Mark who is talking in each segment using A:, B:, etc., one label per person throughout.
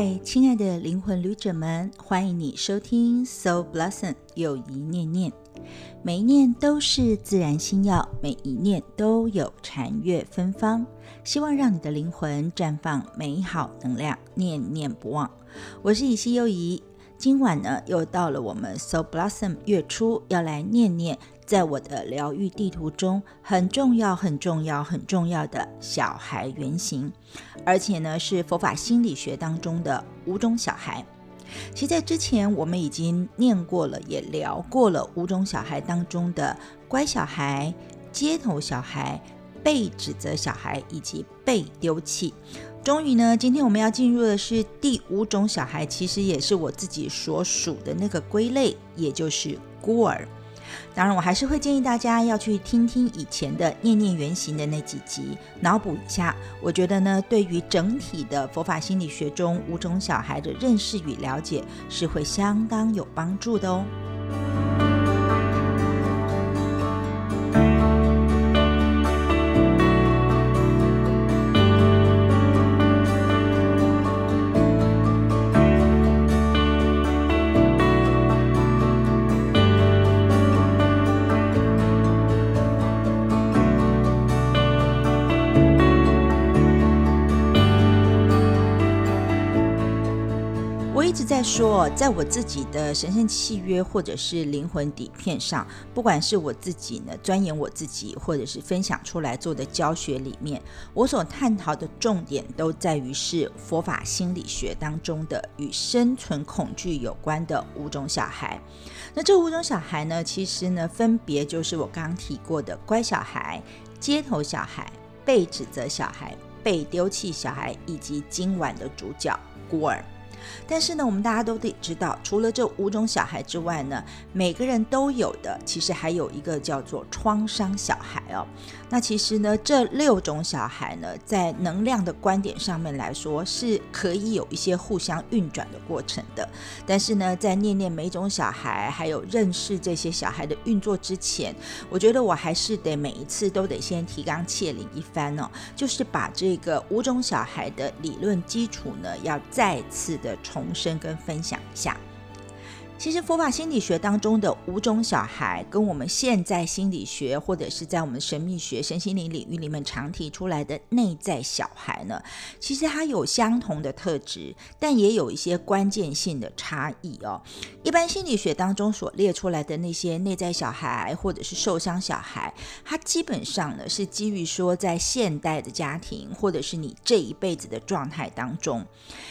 A: 嗨，亲爱的灵魂旅者们，欢迎你收听 Soul Blossom 友谊念念。每一念都是自然心药，每一念都有禅悦芬芳。希望让你的灵魂绽放美好能量，念念不忘。我是以西优怡，今晚呢又到了我们 Soul Blossom 月初要来念念，在我的疗愈地图中很重要、很重要、很重要的小孩原型。而且呢，是佛法心理学当中的五种小孩。其实，在之前我们已经念过了，也聊过了五种小孩当中的乖小孩、街头小孩、被指责小孩以及被丢弃。终于呢，今天我们要进入的是第五种小孩，其实也是我自己所属的那个归类，也就是孤儿。当然，我还是会建议大家要去听听以前的《念念原型》的那几集，脑补一下。我觉得呢，对于整体的佛法心理学中五种小孩的认识与了解，是会相当有帮助的哦。说，在我自己的神圣契约或者是灵魂底片上，不管是我自己呢钻研我自己，或者是分享出来做的教学里面，我所探讨的重点都在于是佛法心理学当中的与生存恐惧有关的五种小孩。那这五种小孩呢，其实呢分别就是我刚刚提过的乖小孩、街头小孩、被指责小孩、被丢弃小孩，以及今晚的主角孤儿。但是呢，我们大家都得知道，除了这五种小孩之外呢，每个人都有的，其实还有一个叫做创伤小孩哦。那其实呢，这六种小孩呢，在能量的观点上面来说，是可以有一些互相运转的过程的。但是呢，在念念每种小孩，还有认识这些小孩的运作之前，我觉得我还是得每一次都得先提纲挈领一番哦，就是把这个五种小孩的理论基础呢，要再次的重申跟分享一下。其实佛法心理学当中的五种小孩，跟我们现在心理学或者是在我们神秘学、身心灵领域里面常提出来的内在小孩呢，其实它有相同的特质，但也有一些关键性的差异哦。一般心理学当中所列出来的那些内在小孩或者是受伤小孩，它基本上呢是基于说在现代的家庭或者是你这一辈子的状态当中，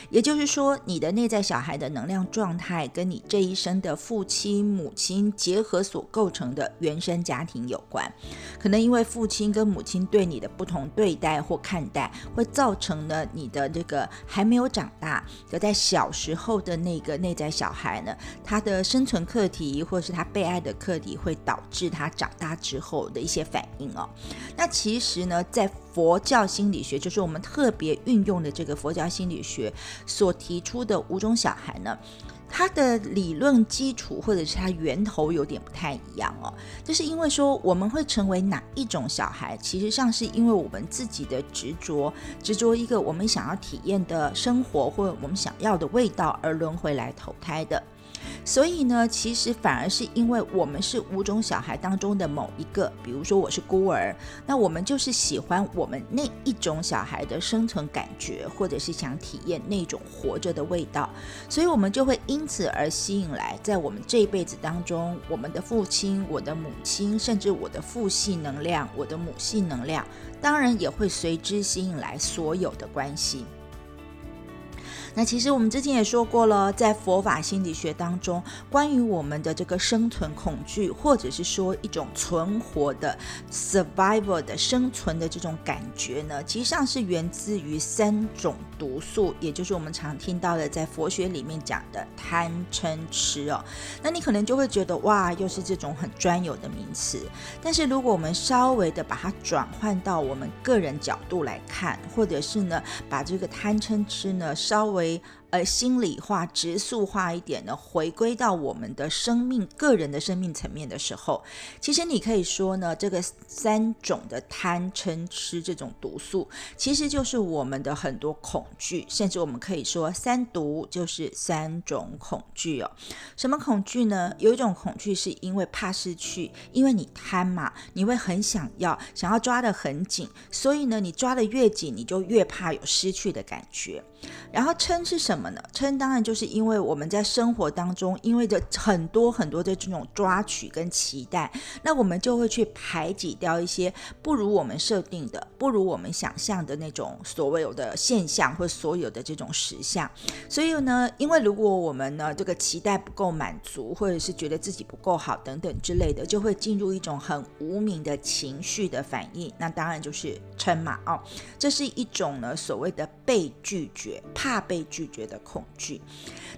A: 也就是说你的内在小孩的能量状态跟你这一生的父亲、母亲结合所构成的原生家庭有关，可能因为父亲跟母亲对你的不同对待或看待，会造成了你的这个还没有长大，就在小时候的那个内在小孩呢，他的生存课题或是他被爱的课题，会导致他长大之后的一些反应哦。那其实呢，在佛教心理学，就是我们特别运用的这个佛教心理学所提出的五种小孩呢。它的理论基础或者是它源头有点不太一样哦，就是因为说我们会成为哪一种小孩，其实上是因为我们自己的执着，执着一个我们想要体验的生活或者我们想要的味道而轮回来投胎的。所以呢，其实反而是因为我们是五种小孩当中的某一个，比如说我是孤儿，那我们就是喜欢我们那一种小孩的生存感觉，或者是想体验那种活着的味道，所以我们就会因此而吸引来，在我们这一辈子当中，我们的父亲、我的母亲，甚至我的父系能量、我的母系能量，当然也会随之吸引来所有的关系。那其实我们之前也说过了，在佛法心理学当中，关于我们的这个生存恐惧，或者是说一种存活的 survival 的生存的这种感觉呢，其实上是源自于三种毒素，也就是我们常听到的在佛学里面讲的贪嗔痴哦。那你可能就会觉得哇，又是这种很专有的名词。但是如果我们稍微的把它转换到我们个人角度来看，或者是呢，把这个贪嗔痴呢稍微呃心理化、直素化一点呢，回归到我们的生命、个人的生命层面的时候，其实你可以说呢，这个三种的贪嗔痴这种毒素，其实就是我们的很多恐惧，甚至我们可以说三毒就是三种恐惧哦。什么恐惧呢？有一种恐惧是因为怕失去，因为你贪嘛，你会很想要，想要抓得很紧，所以呢，你抓得越紧，你就越怕有失去的感觉。然后嗔是什么呢？嗔当然就是因为我们在生活当中，因为着很多很多的这种抓取跟期待，那我们就会去排挤掉一些不如我们设定的、不如我们想象的那种所谓有的现象或所有的这种实相。所以呢，因为如果我们呢这个期待不够满足，或者是觉得自己不够好等等之类的，就会进入一种很无名的情绪的反应。那当然就是嗔嘛，哦，这是一种呢所谓的被拒绝。怕被拒绝的恐惧。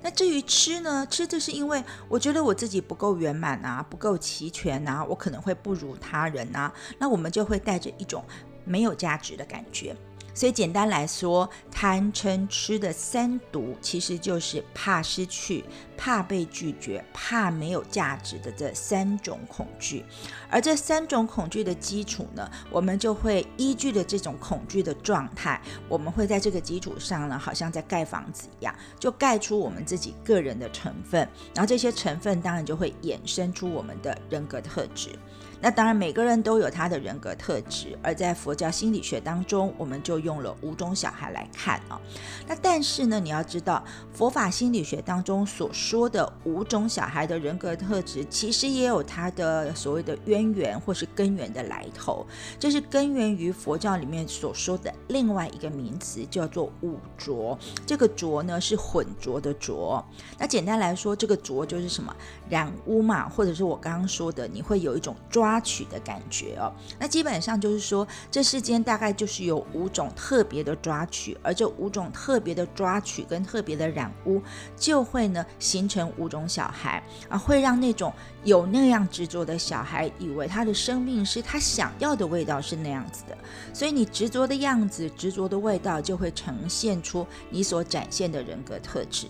A: 那至于吃呢？吃就是因为我觉得我自己不够圆满啊，不够齐全啊，我可能会不如他人啊。那我们就会带着一种没有价值的感觉。所以简单来说，贪嗔痴的三毒其实就是怕失去、怕被拒绝、怕没有价值的这三种恐惧。而这三种恐惧的基础呢，我们就会依据的这种恐惧的状态，我们会在这个基础上呢，好像在盖房子一样，就盖出我们自己个人的成分。然后这些成分当然就会衍生出我们的人格特质。那当然，每个人都有他的人格特质，而在佛教心理学当中，我们就用了五种小孩来看啊。那但是呢，你要知道，佛法心理学当中所说的五种小孩的人格特质，其实也有它的所谓的渊源或是根源的来头。这是根源于佛教里面所说的另外一个名词，叫做五浊。这个浊呢，是混浊的浊。那简单来说，这个浊就是什么染污嘛，或者是我刚刚说的，你会有一种抓。抓取的感觉哦，那基本上就是说，这世间大概就是有五种特别的抓取，而这五种特别的抓取跟特别的染污，就会呢形成五种小孩啊，会让那种有那样执着的小孩，以为他的生命是他想要的味道是那样子的，所以你执着的样子、执着的味道，就会呈现出你所展现的人格特质。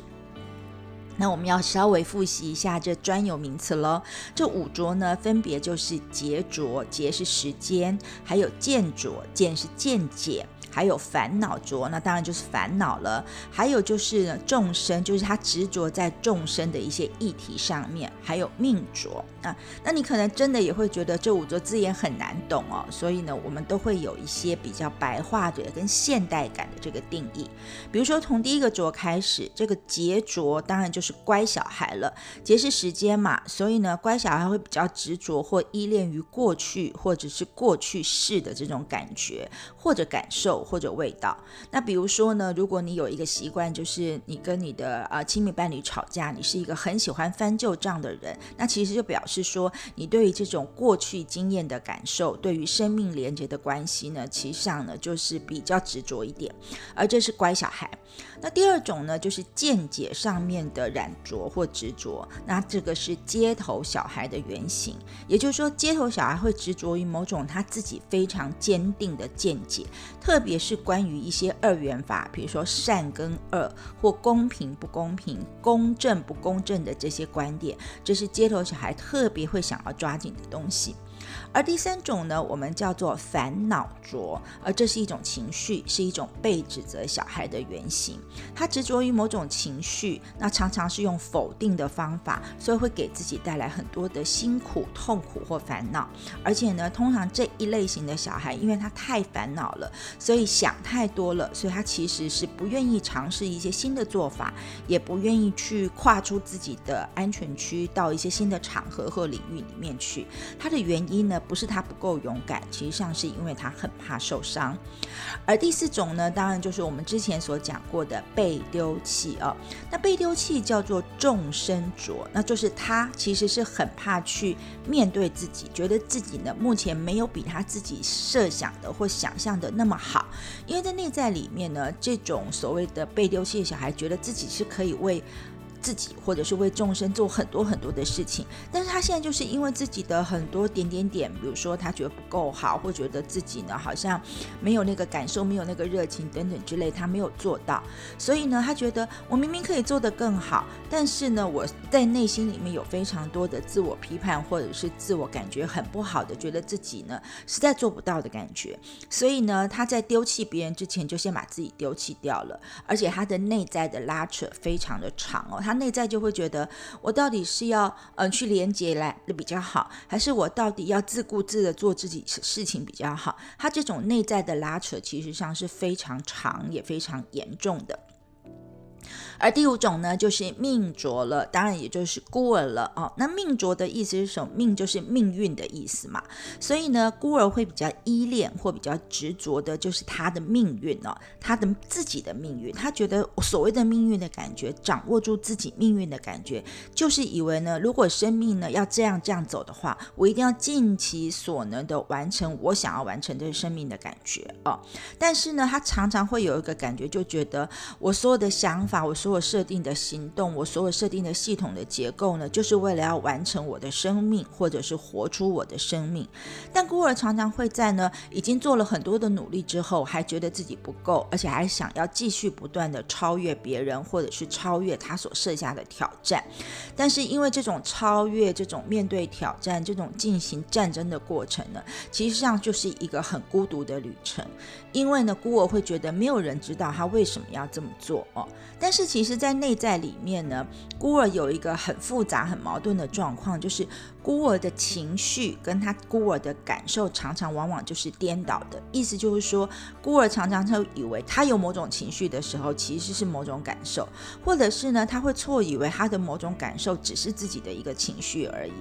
A: 那我们要稍微复习一下这专有名词喽。这五浊呢，分别就是劫浊，劫是时间；还有见浊，见是见解。还有烦恼着，那当然就是烦恼了。还有就是众生，就是他执着在众生的一些议题上面。还有命着啊，那你可能真的也会觉得这五浊字眼很难懂哦。所以呢，我们都会有一些比较白话的跟现代感的这个定义。比如说从第一个浊开始，这个劫浊当然就是乖小孩了。劫是时间嘛，所以呢，乖小孩会比较执着或依恋于过去或者是过去式的这种感觉或者感受。或者味道，那比如说呢，如果你有一个习惯，就是你跟你的呃亲密伴侣吵架，你是一个很喜欢翻旧账的人，那其实就表是说，你对于这种过去经验的感受，对于生命连接的关系呢，其实上呢就是比较执着一点，而这是乖小孩。那第二种呢，就是见解上面的染着或执着，那这个是街头小孩的原型，也就是说，街头小孩会执着于某种他自己非常坚定的见解，特别是关于一些二元法，比如说善跟恶，或公平不公平、公正不公正的这些观点，这是街头小孩特别会想要抓紧的东西。而第三种呢，我们叫做烦恼着，而这是一种情绪，是一种被指责小孩的原型。他执着于某种情绪，那常常是用否定的方法，所以会给自己带来很多的辛苦、痛苦或烦恼。而且呢，通常这一类型的小孩，因为他太烦恼了，所以想太多了，所以他其实是不愿意尝试一些新的做法，也不愿意去跨出自己的安全区，到一些新的场合或领域里面去。他的原因呢？不是他不够勇敢，其实上是因为他很怕受伤。而第四种呢，当然就是我们之前所讲过的被丢弃哦。那被丢弃叫做众生着，那就是他其实是很怕去面对自己，觉得自己呢目前没有比他自己设想的或想象的那么好。因为在内在里面呢，这种所谓的被丢弃的小孩，觉得自己是可以为。自己或者是为众生做很多很多的事情，但是他现在就是因为自己的很多点点点，比如说他觉得不够好，或觉得自己呢好像没有那个感受，没有那个热情等等之类，他没有做到，所以呢，他觉得我明明可以做得更好，但是呢，我在内心里面有非常多的自我批判，或者是自我感觉很不好的，觉得自己呢实在做不到的感觉，所以呢，他在丢弃别人之前，就先把自己丢弃掉了，而且他的内在的拉扯非常的长哦。他内在就会觉得，我到底是要嗯去连接来的比较好，还是我到底要自顾自的做自己事情比较好？他这种内在的拉扯，其实上是非常长也非常严重的。而第五种呢，就是命浊了，当然也就是孤儿了哦。那命浊的意思是什么？命就是命运的意思嘛。所以呢，孤儿会比较依恋或比较执着的，就是他的命运哦，他的自己的命运。他觉得所谓的命运的感觉，掌握住自己命运的感觉，就是以为呢，如果生命呢要这样这样走的话，我一定要尽其所能的完成我想要完成的生命的感觉哦。但是呢，他常常会有一个感觉，就觉得我所有的想法，我所说。我设定的行动，我所有设定的系统的结构呢，就是为了要完成我的生命，或者是活出我的生命。但孤儿常常会在呢，已经做了很多的努力之后，还觉得自己不够，而且还想要继续不断的超越别人，或者是超越他所设下的挑战。但是因为这种超越，这种面对挑战，这种进行战争的过程呢，其实上就是一个很孤独的旅程。因为呢，孤儿会觉得没有人知道他为什么要这么做哦。但是其其实，在内在里面呢，孤儿有一个很复杂、很矛盾的状况，就是。孤儿的情绪跟他孤儿的感受常常往往就是颠倒的，意思就是说，孤儿常常会以为他有某种情绪的时候，其实是某种感受，或者是呢，他会错以为他的某种感受只是自己的一个情绪而已。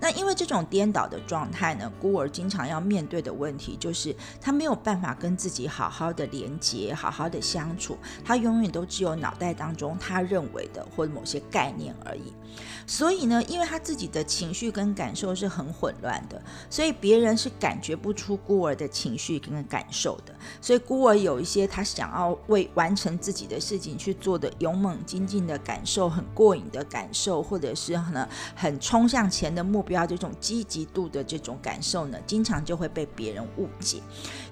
A: 那因为这种颠倒的状态呢，孤儿经常要面对的问题就是他没有办法跟自己好好的连接，好好的相处，他永远都只有脑袋当中他认为的或者某些概念而已。所以呢，因为他自己的情绪跟跟感受是很混乱的，所以别人是感觉不出孤儿的情绪跟感受的。所以孤儿有一些他想要为完成自己的事情去做的勇猛精进的感受，很过瘾的感受，或者是呢很冲向前的目标这种积极度的这种感受呢，经常就会被别人误解，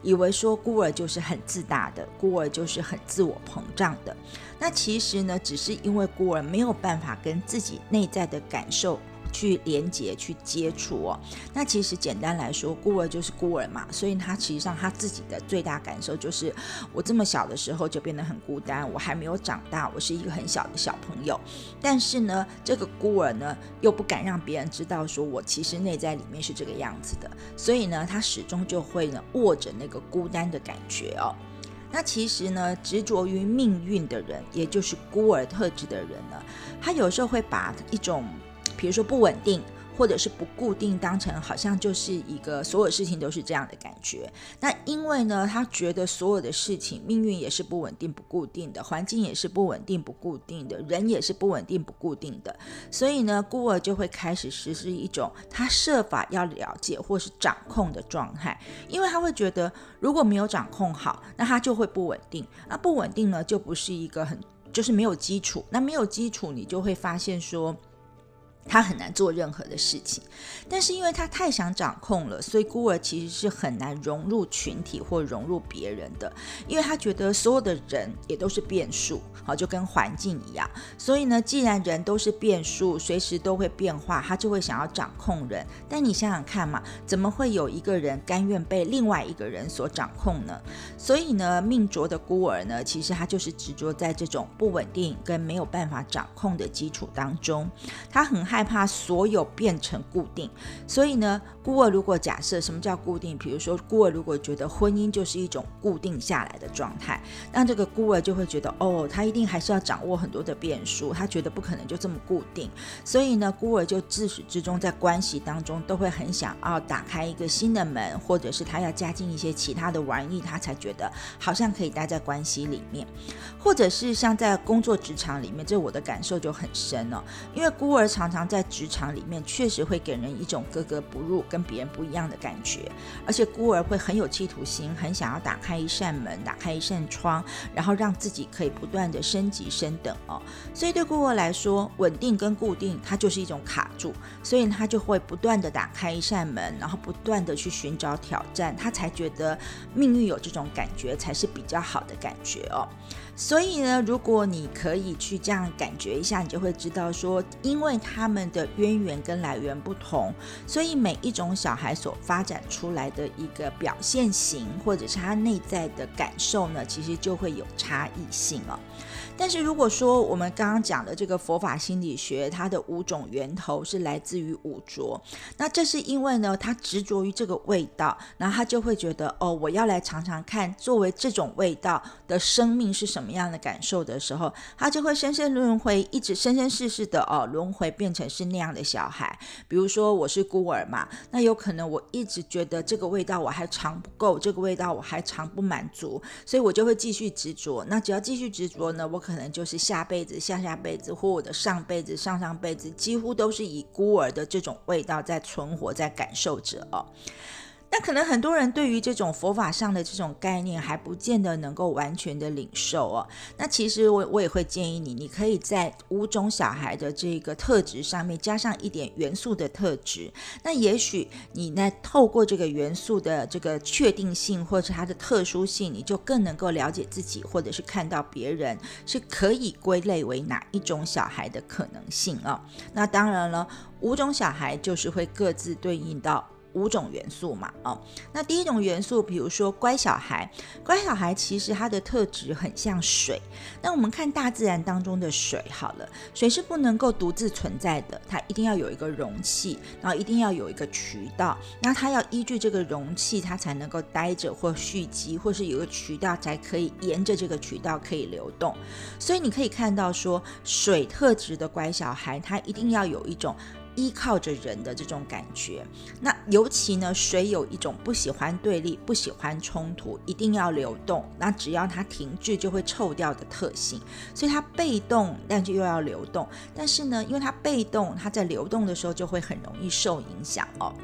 A: 以为说孤儿就是很自大的，孤儿就是很自我膨胀的。那其实呢，只是因为孤儿没有办法跟自己内在的感受去连接、去接触哦。那其实简单来说，孤儿就是孤儿嘛，所以他其实上他自己的最大感受就是，我这么小的时候就变得很孤单，我还没有长大，我是一个很小的小朋友。但是呢，这个孤儿呢，又不敢让别人知道，说我其实内在里面是这个样子的，所以呢，他始终就会呢握着那个孤单的感觉哦。那其实呢，执着于命运的人，也就是孤儿特质的人呢，他有时候会把一种，比如说不稳定。或者是不固定，当成好像就是一个所有事情都是这样的感觉。那因为呢，他觉得所有的事情命运也是不稳定、不固定的，环境也是不稳定、不固定的，人也是不稳定、不固定的。所以呢，孤儿就会开始实施一种他设法要了解或是掌控的状态，因为他会觉得如果没有掌控好，那他就会不稳定。那不稳定呢，就不是一个很就是没有基础。那没有基础，你就会发现说。他很难做任何的事情，但是因为他太想掌控了，所以孤儿其实是很难融入群体或融入别人的，因为他觉得所有的人也都是变数，好就跟环境一样。所以呢，既然人都是变数，随时都会变化，他就会想要掌控人。但你想想看嘛，怎么会有一个人甘愿被另外一个人所掌控呢？所以呢，命浊的孤儿呢，其实他就是执着在这种不稳定跟没有办法掌控的基础当中，他很。害怕所有变成固定，所以呢，孤儿如果假设什么叫固定，比如说孤儿如果觉得婚姻就是一种固定下来的状态，那这个孤儿就会觉得哦，他一定还是要掌握很多的变数，他觉得不可能就这么固定，所以呢，孤儿就自始至终在关系当中都会很想要打开一个新的门，或者是他要加进一些其他的玩意，他才觉得好像可以待在关系里面，或者是像在工作职场里面，这我的感受就很深哦，因为孤儿常常。在职场里面确实会给人一种格格不入、跟别人不一样的感觉，而且孤儿会很有企图心，很想要打开一扇门、打开一扇窗，然后让自己可以不断的升级升等哦。所以对孤儿来说，稳定跟固定它就是一种卡住，所以他就会不断的打开一扇门，然后不断的去寻找挑战，他才觉得命运有这种感觉才是比较好的感觉哦。所以呢，如果你可以去这样感觉一下，你就会知道说，因为他们的渊源跟来源不同，所以每一种小孩所发展出来的一个表现型，或者是他内在的感受呢，其实就会有差异性哦。但是如果说我们刚刚讲的这个佛法心理学，它的五种源头是来自于五浊，那这是因为呢，他执着于这个味道，然后他就会觉得哦，我要来尝尝看，作为这种味道的生命是什么样的感受的时候，他就会生生轮回，一直生生世世的哦轮回变成是那样的小孩。比如说我是孤儿嘛，那有可能我一直觉得这个味道我还尝不够，这个味道我还尝不满足，所以我就会继续执着。那只要继续执着呢，我可可能就是下辈子、下下辈子，或我的上辈子、上上辈子，几乎都是以孤儿的这种味道在存活、在感受着哦。那可能很多人对于这种佛法上的这种概念还不见得能够完全的领受哦。那其实我我也会建议你，你可以在五种小孩的这个特质上面加上一点元素的特质。那也许你呢透过这个元素的这个确定性或者它的特殊性，你就更能够了解自己，或者是看到别人是可以归类为哪一种小孩的可能性啊。那当然了，五种小孩就是会各自对应到。五种元素嘛，哦，那第一种元素，比如说乖小孩，乖小孩其实它的特质很像水。那我们看大自然当中的水，好了，水是不能够独自存在的，它一定要有一个容器，然后一定要有一个渠道，那它要依据这个容器，它才能够待着或蓄积，或是有个渠道才可以沿着这个渠道可以流动。所以你可以看到说，水特质的乖小孩，他一定要有一种。依靠着人的这种感觉，那尤其呢，水有一种不喜欢对立、不喜欢冲突，一定要流动。那只要它停滞，就会臭掉的特性。所以它被动，但是又要流动。但是呢，因为它被动，它在流动的时候就会很容易受影响哦。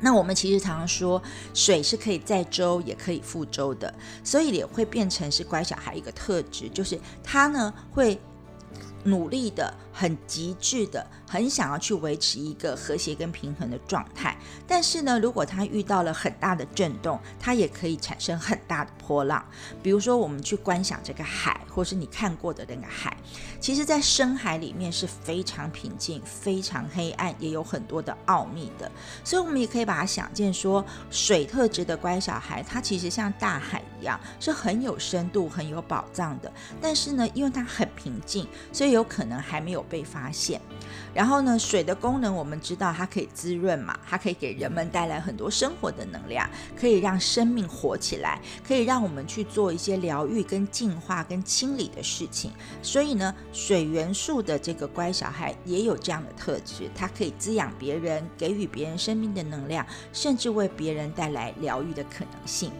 A: 那我们其实常常说，水是可以载舟，也可以覆舟的，所以也会变成是乖小孩一个特质，就是它呢会努力的。很极致的，很想要去维持一个和谐跟平衡的状态。但是呢，如果它遇到了很大的震动，它也可以产生很大的波浪。比如说，我们去观想这个海，或是你看过的那个海，其实，在深海里面是非常平静、非常黑暗，也有很多的奥秘的。所以，我们也可以把它想见说，水特质的乖小孩，它其实像大海一样，是很有深度、很有宝藏的。但是呢，因为它很平静，所以有可能还没有。被发现，然然后呢？水的功能我们知道，它可以滋润嘛，它可以给人们带来很多生活的能量，可以让生命活起来，可以让我们去做一些疗愈、跟净化、跟清理的事情。所以呢，水元素的这个乖小孩也有这样的特质，它可以滋养别人，给予别人生命的能量，甚至为别人带来疗愈的可能性。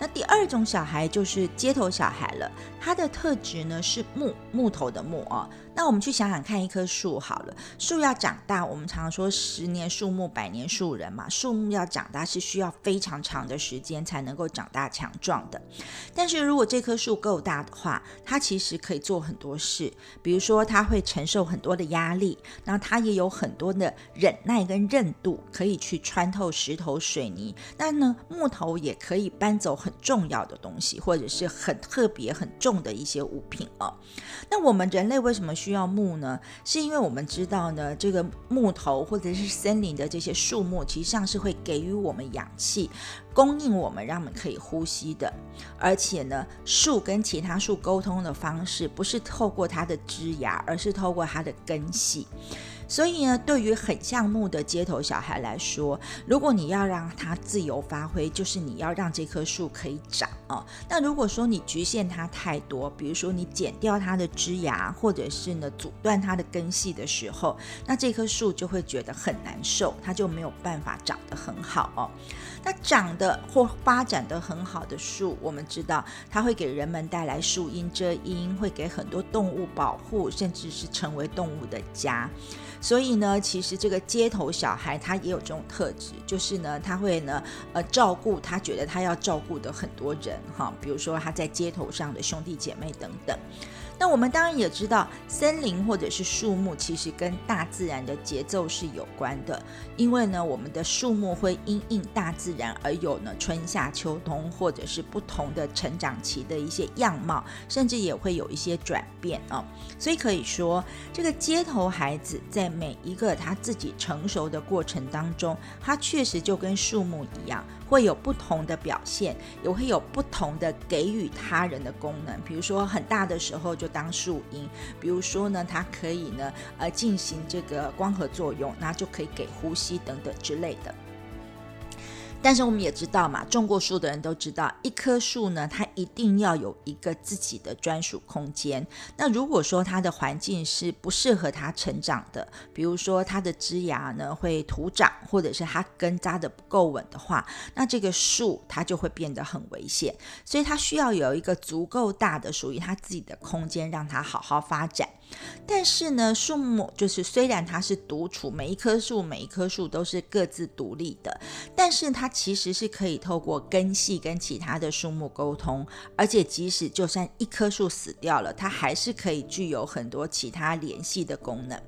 A: 那第二种小孩就是街头小孩了，它的特质呢是木木头的木哦。那我们去想想看，一棵树好了，树要长大，我们常常说十年树木，百年树人嘛。树木要长大是需要非常长的时间才能够长大强壮的。但是如果这棵树够大的话，它其实可以做很多事，比如说它会承受很多的压力，那它也有很多的忍耐跟韧度，可以去穿透石头、水泥。但呢，木头也可以搬走很重要的东西，或者是很特别、很重重的一些物品哦。那我们人类为什么需需要木呢，是因为我们知道呢，这个木头或者是森林的这些树木，其实上是会给予我们氧气，供应我们，让我们可以呼吸的。而且呢，树跟其他树沟通的方式，不是透过它的枝芽，而是透过它的根系。所以呢，对于很像木的街头小孩来说，如果你要让他自由发挥，就是你要让这棵树可以长哦。那如果说你局限它太多，比如说你剪掉它的枝芽，或者是呢阻断它的根系的时候，那这棵树就会觉得很难受，它就没有办法长得很好哦。那长得或发展的很好的树，我们知道它会给人们带来树荫遮阴，会给很多动物保护，甚至是成为动物的家。所以呢，其实这个街头小孩他也有这种特质，就是呢，他会呢，呃，照顾他觉得他要照顾的很多人哈，比如说他在街头上的兄弟姐妹等等。那我们当然也知道，森林或者是树木其实跟大自然的节奏是有关的，因为呢，我们的树木会因应大自然而有呢春夏秋冬，或者是不同的成长期的一些样貌，甚至也会有一些转变啊。所以可以说，这个街头孩子在每一个他自己成熟的过程当中，他确实就跟树木一样。会有不同的表现，也会有不同的给予他人的功能。比如说很大的时候就当树荫，比如说呢，它可以呢呃进行这个光合作用，那就可以给呼吸等等之类的。但是我们也知道嘛，种过树的人都知道，一棵树呢，它一定要有一个自己的专属空间。那如果说它的环境是不适合它成长的，比如说它的枝芽呢会徒长，或者是它根扎的不够稳的话，那这个树它就会变得很危险。所以它需要有一个足够大的属于它自己的空间，让它好好发展。但是呢，树木就是虽然它是独处，每一棵树每一棵树都是各自独立的，但是它其实是可以透过根系跟其他的树木沟通，而且即使就算一棵树死掉了，它还是可以具有很多其他联系的功能。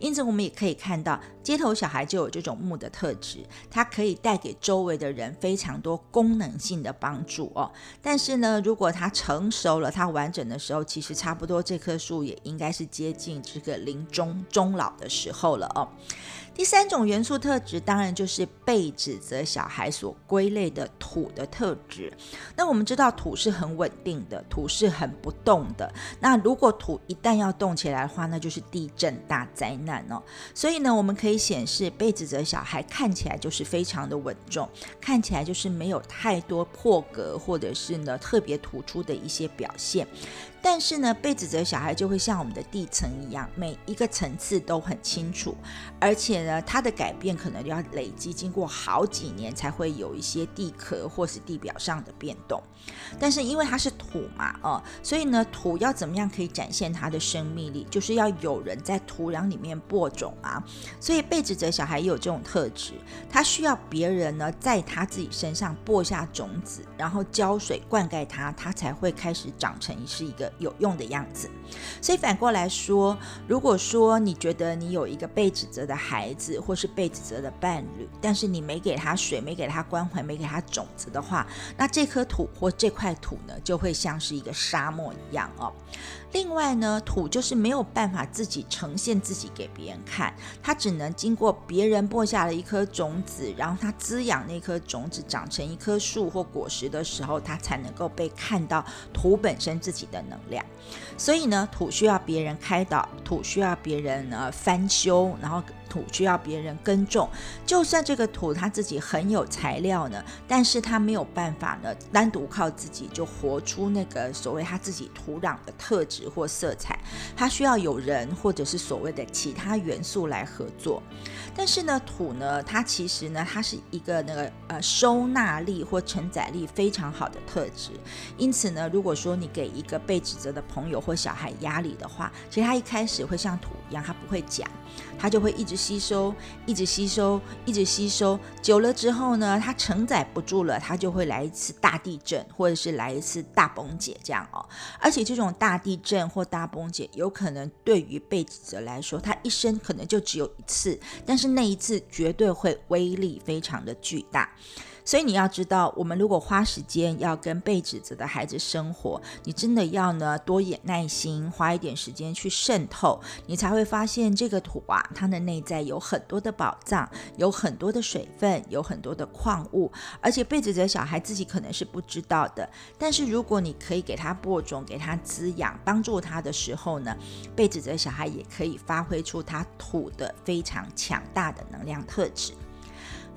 A: 因此，我们也可以看到街头小孩就有这种木的特质，它可以带给周围的人非常多功能性的帮助哦。但是呢，如果它成熟了，它完整的时候，其实差不多这棵树也应该是。接近这个临终终老的时候了哦。第三种元素特质，当然就是被指责小孩所归类的土的特质。那我们知道土是很稳定的，土是很不动的。那如果土一旦要动起来的话，那就是地震大灾难哦。所以呢，我们可以显示被指责小孩看起来就是非常的稳重，看起来就是没有太多破格或者是呢特别突出的一些表现。但是呢，被指责小孩就会像我们的地层一样，每一个层次都很清楚，而且。呢，它的改变可能要累积，经过好几年才会有一些地壳或是地表上的变动。但是因为它是土嘛，哦，所以呢，土要怎么样可以展现它的生命力，就是要有人在土壤里面播种啊。所以被指责小孩也有这种特质，他需要别人呢在他自己身上播下种子，然后浇水灌溉它，它才会开始长成是一个有用的样子。所以反过来说，如果说你觉得你有一个被指责的孩子，或是被指责的伴侣，但是你没给他水，没给他关怀，没给他种子的话，那这颗土或这块土呢，就会像是一个沙漠一样哦。另外呢，土就是没有办法自己呈现自己给别人看，它只能经过别人播下了一颗种子，然后它滋养那颗种子长成一棵树或果实的时候，它才能够被看到土本身自己的能量。所以呢，土需要别人开导，土需要别人呃翻修，然后。土需要别人耕种，就算这个土它自己很有材料呢，但是它没有办法呢，单独靠自己就活出那个所谓它自己土壤的特质或色彩，它需要有人或者是所谓的其他元素来合作。但是呢，土呢，它其实呢，它是一个那个呃收纳力或承载力非常好的特质。因此呢，如果说你给一个被指责的朋友或小孩压力的话，其实他一开始会像土一样，他不会讲，他就会一直吸收，一直吸收，一直吸收。久了之后呢，他承载不住了，他就会来一次大地震，或者是来一次大崩解这样哦。而且这种大地震或大崩解，有可能对于被子者来说，他一生可能就只有一次，但是。那一次绝对会威力非常的巨大，所以你要知道，我们如果花时间要跟被指责的孩子生活，你真的要呢多一点耐心，花一点时间去渗透，你才会发现这个土啊，它的内在有很多的宝藏，有很多的水分，有很多的矿物，而且被指责小孩自己可能是不知道的，但是如果你可以给他播种，给他滋养，帮助他的时候呢，被指责小孩也可以发挥出他土的非常强。大的能量特质。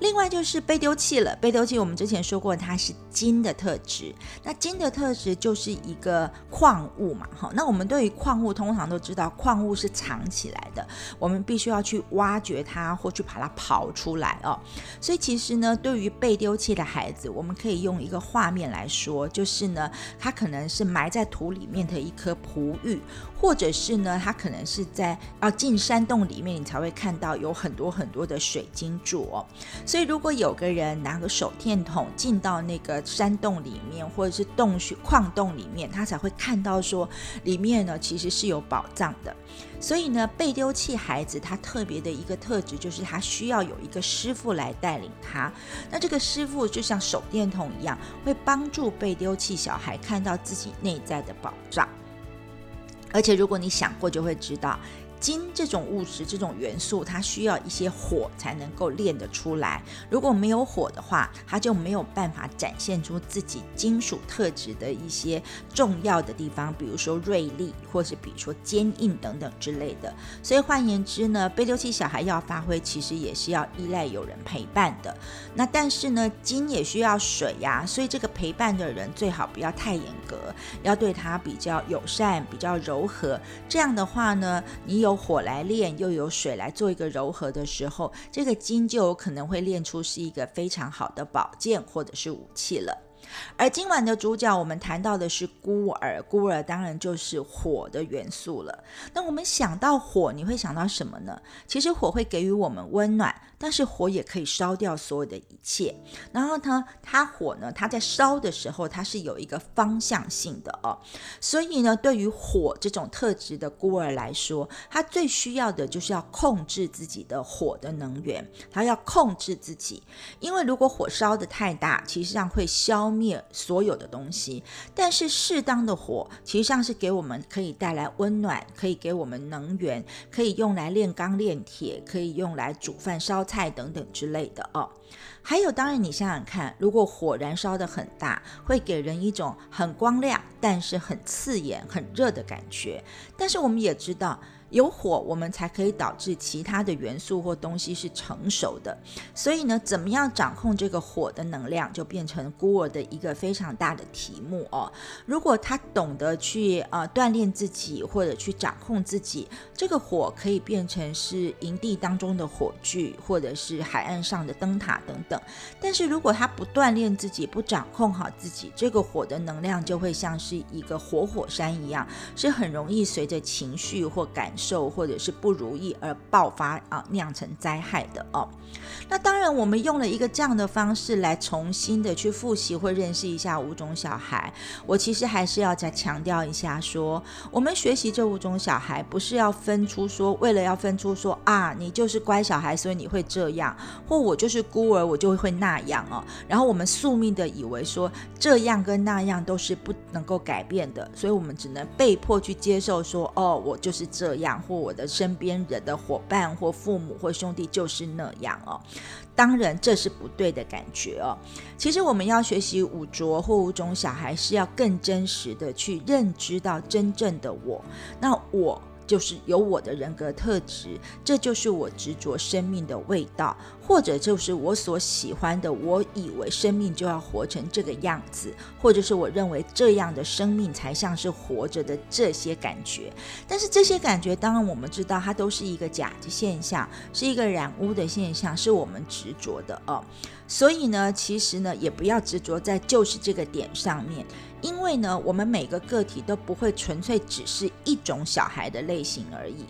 A: 另外就是被丢弃了，被丢弃。我们之前说过，它是金的特质。那金的特质就是一个矿物嘛，哈。那我们对于矿物通常都知道，矿物是藏起来的，我们必须要去挖掘它或去把它刨出来哦。所以其实呢，对于被丢弃的孩子，我们可以用一个画面来说，就是呢，他可能是埋在土里面的一颗璞玉，或者是呢，他可能是在要进山洞里面，你才会看到有很多很多的水晶柱哦。所以，如果有个人拿个手电筒进到那个山洞里面，或者是洞穴、矿洞里面，他才会看到说里面呢其实是有宝藏的。所以呢，被丢弃孩子他特别的一个特质就是他需要有一个师傅来带领他。那这个师傅就像手电筒一样，会帮助被丢弃小孩看到自己内在的宝藏。而且，如果你想过，就会知道。金这种物质、这种元素，它需要一些火才能够炼得出来。如果没有火的话，它就没有办法展现出自己金属特质的一些重要的地方，比如说锐利，或是比如说坚硬等等之类的。所以换言之呢，被丢弃小孩要发挥，其实也是要依赖有人陪伴的。那但是呢，金也需要水呀，所以这个陪伴的人最好不要太严格，要对他比较友善、比较柔和。这样的话呢，你有。火来炼，又有水来做一个柔和的时候，这个金就有可能会炼出是一个非常好的宝剑或者是武器了。而今晚的主角，我们谈到的是孤儿。孤儿当然就是火的元素了。那我们想到火，你会想到什么呢？其实火会给予我们温暖，但是火也可以烧掉所有的一切。然后呢，它火呢，它在烧的时候，它是有一个方向性的哦。所以呢，对于火这种特质的孤儿来说，他最需要的就是要控制自己的火的能源，他要控制自己，因为如果火烧的太大，其实上会消。灭所有的东西，但是适当的火，其实上是给我们可以带来温暖，可以给我们能源，可以用来炼钢炼铁，可以用来煮饭烧菜等等之类的哦。还有，当然你想想看，如果火燃烧的很大，会给人一种很光亮，但是很刺眼、很热的感觉。但是我们也知道。有火，我们才可以导致其他的元素或东西是成熟的。所以呢，怎么样掌控这个火的能量，就变成孤儿的一个非常大的题目哦。如果他懂得去呃锻炼自己，或者去掌控自己，这个火可以变成是营地当中的火炬，或者是海岸上的灯塔等等。但是如果他不锻炼自己，不掌控好自己，这个火的能量就会像是一个活火山一样，是很容易随着情绪或感。受或者是不如意而爆发啊，酿成灾害的哦。那当然，我们用了一个这样的方式来重新的去复习或认识一下五种小孩。我其实还是要再强调一下，说我们学习这五种小孩，不是要分出说，为了要分出说啊，你就是乖小孩，所以你会这样，或我就是孤儿，我就会那样哦。然后我们宿命的以为说这样跟那样都是不能够改变的，所以我们只能被迫去接受说，哦，我就是这样，或我的身边人的伙伴或父母或兄弟就是那样哦。当然，这是不对的感觉哦。其实，我们要学习五浊或五种小孩，是要更真实的去认知到真正的我。那我。就是有我的人格特质，这就是我执着生命的味道，或者就是我所喜欢的。我以为生命就要活成这个样子，或者是我认为这样的生命才像是活着的这些感觉。但是这些感觉，当然我们知道它都是一个假的现象，是一个染污的现象，是我们执着的哦。所以呢，其实呢，也不要执着在就是这个点上面。因为呢，我们每个个体都不会纯粹只是一种小孩的类型而已。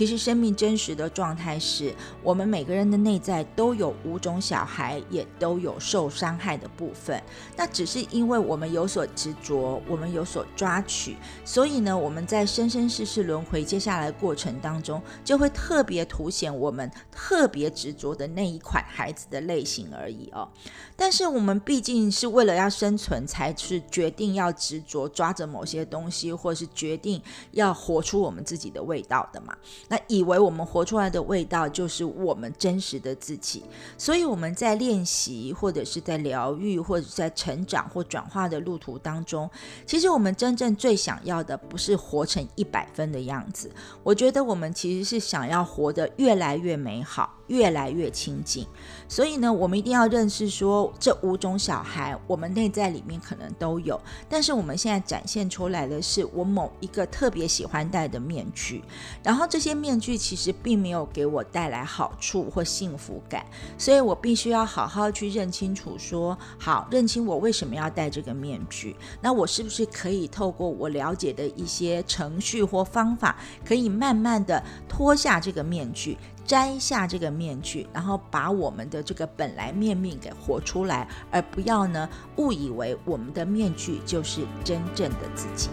A: 其实，生命真实的状态是我们每个人的内在都有五种小孩，也都有受伤害的部分。那只是因为我们有所执着，我们有所抓取，所以呢，我们在生生世世轮回接下来过程当中，就会特别凸显我们特别执着的那一款孩子的类型而已哦。但是，我们毕竟是为了要生存，才是决定要执着抓着某些东西，或是决定要活出我们自己的味道的嘛。那以为我们活出来的味道就是我们真实的自己。所以我们在练习，或者是在疗愈，或者在成长或转化的路途当中，其实我们真正最想要的不是活成一百分的样子。我觉得我们其实是想要活得越来越美好。越来越亲近，所以呢，我们一定要认识说，这五种小孩，我们内在里面可能都有，但是我们现在展现出来的是我某一个特别喜欢戴的面具，然后这些面具其实并没有给我带来好处或幸福感，所以我必须要好好去认清楚，说好认清我为什么要戴这个面具，那我是不是可以透过我了解的一些程序或方法，可以慢慢的脱下这个面具。摘下这个面具，然后把我们的这个本来面面给活出来，而不要呢误以为我们的面具就是真正的自己。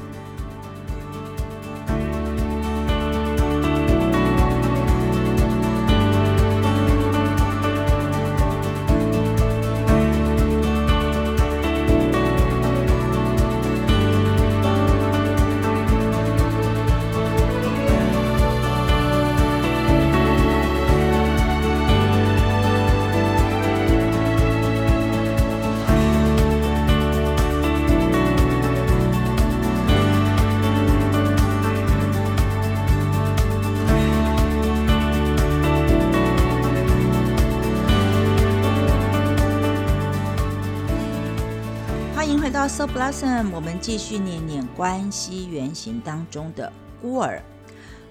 A: So blossom，我们继续念念关系原型当中的孤儿。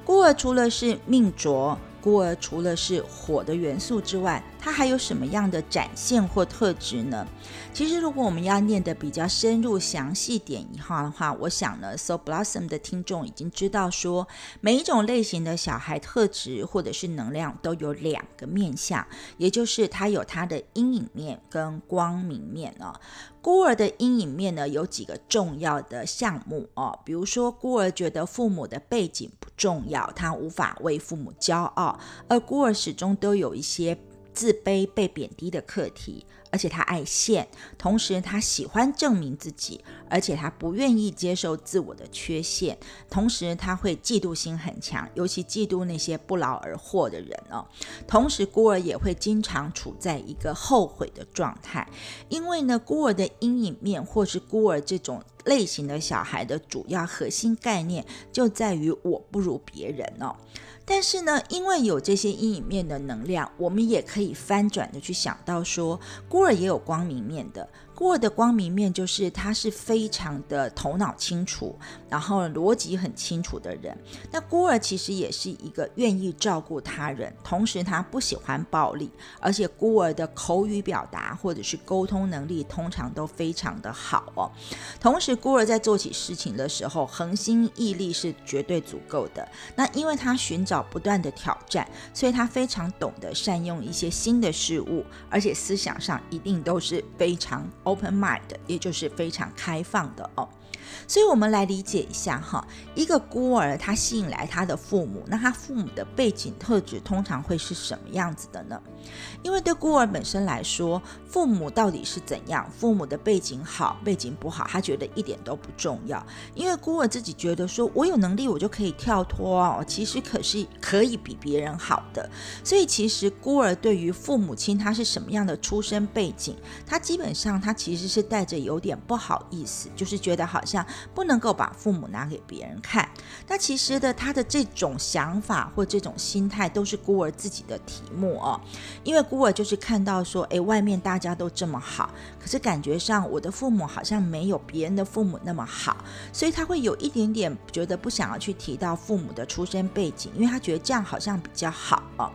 A: 孤儿除了是命浊，孤儿除了是火的元素之外，它还有什么样的展现或特质呢？其实，如果我们要念的比较深入、详细点一号的话，我想呢，So Blossom 的听众已经知道说，每一种类型的小孩特质或者是能量都有两个面相，也就是它有它的阴影面跟光明面哦。孤儿的阴影面呢，有几个重要的项目哦，比如说孤儿觉得父母的背景重要，他无法为父母骄傲，而孤儿始终都有一些。自卑、被贬低的课题，而且他爱现，同时他喜欢证明自己，而且他不愿意接受自我的缺陷，同时他会嫉妒心很强，尤其嫉妒那些不劳而获的人哦。同时，孤儿也会经常处在一个后悔的状态，因为呢，孤儿的阴影面或是孤儿这种类型的小孩的主要核心概念就在于我不如别人哦。但是呢，因为有这些阴影面的能量，我们也可以翻转的去想到说，孤儿也有光明面的。孤儿的光明面就是他是非常的头脑清楚，然后逻辑很清楚的人。那孤儿其实也是一个愿意照顾他人，同时他不喜欢暴力，而且孤儿的口语表达或者是沟通能力通常都非常的好哦。同时，孤儿在做起事情的时候，恒心毅力是绝对足够的。那因为他寻找不断的挑战，所以他非常懂得善用一些新的事物，而且思想上一定都是非常。Open mind，也就是非常开放的哦。所以，我们来理解一下哈，一个孤儿他吸引来他的父母，那他父母的背景特质通常会是什么样子的呢？因为对孤儿本身来说，父母到底是怎样，父母的背景好，背景不好，他觉得一点都不重要。因为孤儿自己觉得说，我有能力，我就可以跳脱哦，其实可是可以比别人好的。所以，其实孤儿对于父母亲他是什么样的出身背景，他基本上他其实是带着有点不好意思，就是觉得好像。不能够把父母拿给别人看，那其实的他的这种想法或这种心态都是孤儿自己的题目哦，因为孤儿就是看到说，哎，外面大家都这么好，可是感觉上我的父母好像没有别人的父母那么好，所以他会有一点点觉得不想要去提到父母的出身背景，因为他觉得这样好像比较好哦。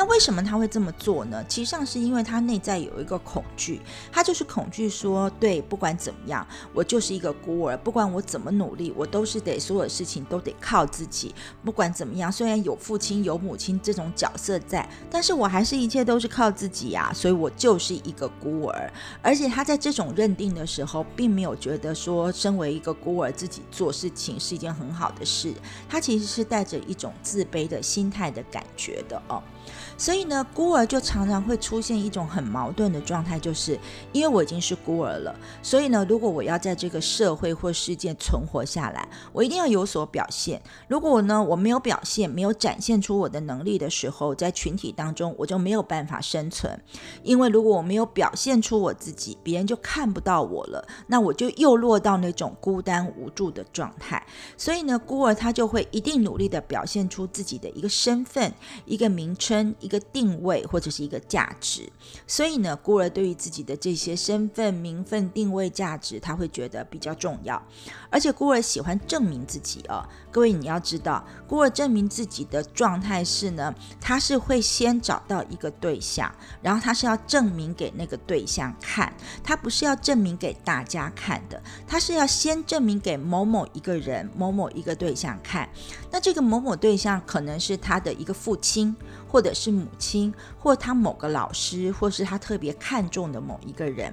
A: 那为什么他会这么做呢？其实上是因为他内在有一个恐惧，他就是恐惧说，对，不管怎么样，我就是一个孤儿，不管我怎么努力，我都是得所有事情都得靠自己。不管怎么样，虽然有父亲有母亲这种角色在，但是我还是一切都是靠自己呀，所以我就是一个孤儿。而且他在这种认定的时候，并没有觉得说，身为一个孤儿自己做事情是一件很好的事，他其实是带着一种自卑的心态的感觉的哦。所以呢，孤儿就常常会出现一种很矛盾的状态，就是因为我已经是孤儿了，所以呢，如果我要在这个社会或世界存活下来，我一定要有所表现。如果呢我没有表现，没有展现出我的能力的时候，在群体当中我就没有办法生存。因为如果我没有表现出我自己，别人就看不到我了，那我就又落到那种孤单无助的状态。所以呢，孤儿他就会一定努力的表现出自己的一个身份、一个名称。一一个定位或者是一个价值，所以呢，孤儿对于自己的这些身份、名分、定位、价值，他会觉得比较重要。而且孤儿喜欢证明自己哦。各位你要知道，孤儿证明自己的状态是呢，他是会先找到一个对象，然后他是要证明给那个对象看，他不是要证明给大家看的，他是要先证明给某某一个人、某某一个对象看。那这个某某对象可能是他的一个父亲。或者是母亲，或他某个老师，或是他特别看重的某一个人，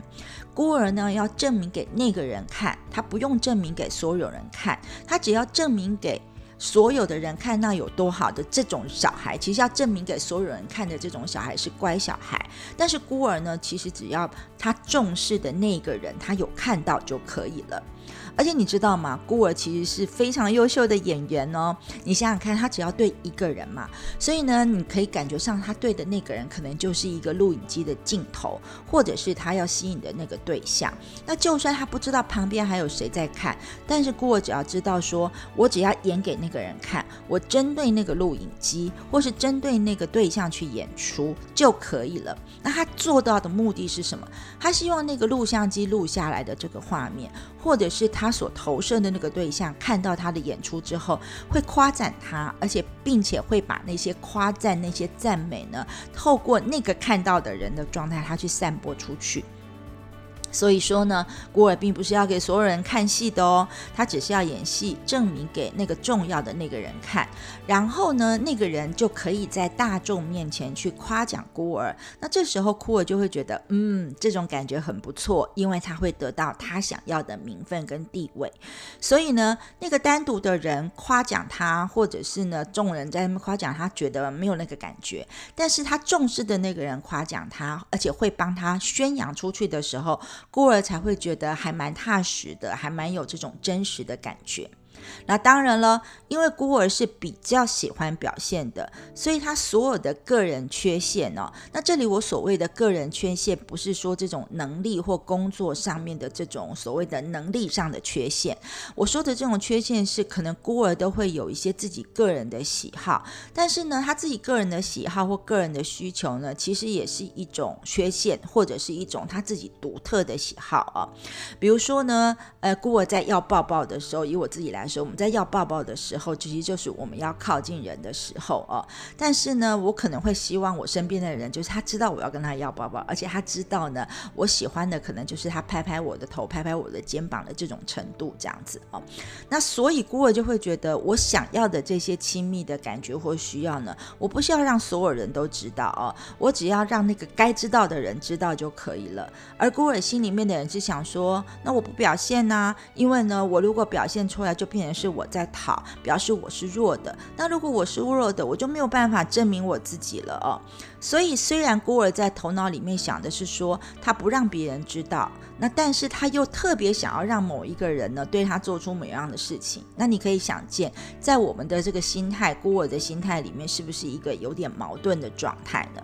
A: 孤儿呢要证明给那个人看，他不用证明给所有人看，他只要证明给所有的人看，那有多好的这种小孩，其实要证明给所有人看的这种小孩是乖小孩。但是孤儿呢，其实只要他重视的那个人，他有看到就可以了。而且你知道吗？孤儿其实是非常优秀的演员哦。你想想看，他只要对一个人嘛，所以呢，你可以感觉上他对的那个人可能就是一个录影机的镜头，或者是他要吸引的那个对象。那就算他不知道旁边还有谁在看，但是孤儿只要知道说，我只要演给那个人看，我针对那个录影机或是针对那个对象去演出就可以了。那他做到的目的是什么？他希望那个录像机录下来的这个画面，或者是他。所投射的那个对象看到他的演出之后，会夸赞他，而且并且会把那些夸赞、那些赞美呢，透过那个看到的人的状态，他去散播出去。所以说呢，孤儿并不是要给所有人看戏的哦，他只是要演戏，证明给那个重要的那个人看，然后呢，那个人就可以在大众面前去夸奖孤儿。那这时候孤儿就会觉得，嗯，这种感觉很不错，因为他会得到他想要的名分跟地位。所以呢，那个单独的人夸奖他，或者是呢，众人在那边夸奖他，觉得没有那个感觉。但是他重视的那个人夸奖他，而且会帮他宣扬出去的时候。故而才会觉得还蛮踏实的，还蛮有这种真实的感觉。那当然了，因为孤儿是比较喜欢表现的，所以他所有的个人缺陷呢，那这里我所谓的个人缺陷，不是说这种能力或工作上面的这种所谓的能力上的缺陷。我说的这种缺陷是，可能孤儿都会有一些自己个人的喜好，但是呢，他自己个人的喜好或个人的需求呢，其实也是一种缺陷，或者是一种他自己独特的喜好啊。比如说呢，呃，孤儿在要抱抱的时候，以我自己来说。我们在要抱抱的时候，其实就是我们要靠近人的时候哦。但是呢，我可能会希望我身边的人，就是他知道我要跟他要抱抱，而且他知道呢，我喜欢的可能就是他拍拍我的头、拍拍我的肩膀的这种程度，这样子哦。那所以孤儿就会觉得，我想要的这些亲密的感觉或需要呢，我不需要让所有人都知道哦，我只要让那个该知道的人知道就可以了。而孤儿心里面的人是想说，那我不表现呢？因为呢，我如果表现出来，就变。是我在讨，表示我是弱的。那如果我是弱的，我就没有办法证明我自己了哦。所以，虽然孤儿在头脑里面想的是说他不让别人知道，那但是他又特别想要让某一个人呢对他做出某样的事情。那你可以想见，在我们的这个心态，孤儿的心态里面，是不是一个有点矛盾的状态呢？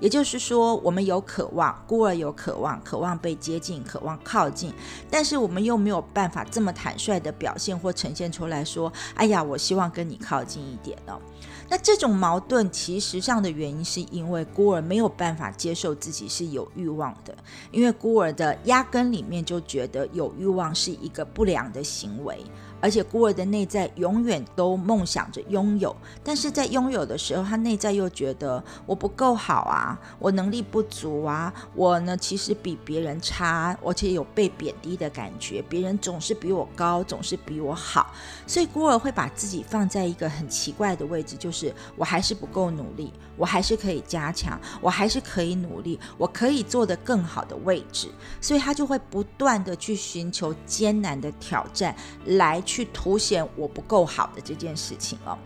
A: 也就是说，我们有渴望，孤儿有渴望，渴望被接近，渴望靠近，但是我们又没有办法这么坦率的表现或呈现出来说：“哎呀，我希望跟你靠近一点哦。”那这种矛盾其实上的原因，是因为孤儿没有办法接受自己是有欲望的，因为孤儿的压根里面就觉得有欲望是一个不良的行为。而且孤儿的内在永远都梦想着拥有，但是在拥有的时候，他内在又觉得我不够好啊，我能力不足啊，我呢其实比别人差，而且有被贬低的感觉，别人总是比我高，总是比我好，所以孤儿会把自己放在一个很奇怪的位置，就是我还是不够努力，我还是可以加强，我还是可以努力，我可以做得更好的位置，所以他就会不断的去寻求艰难的挑战来。去凸显我不够好的这件事情哦，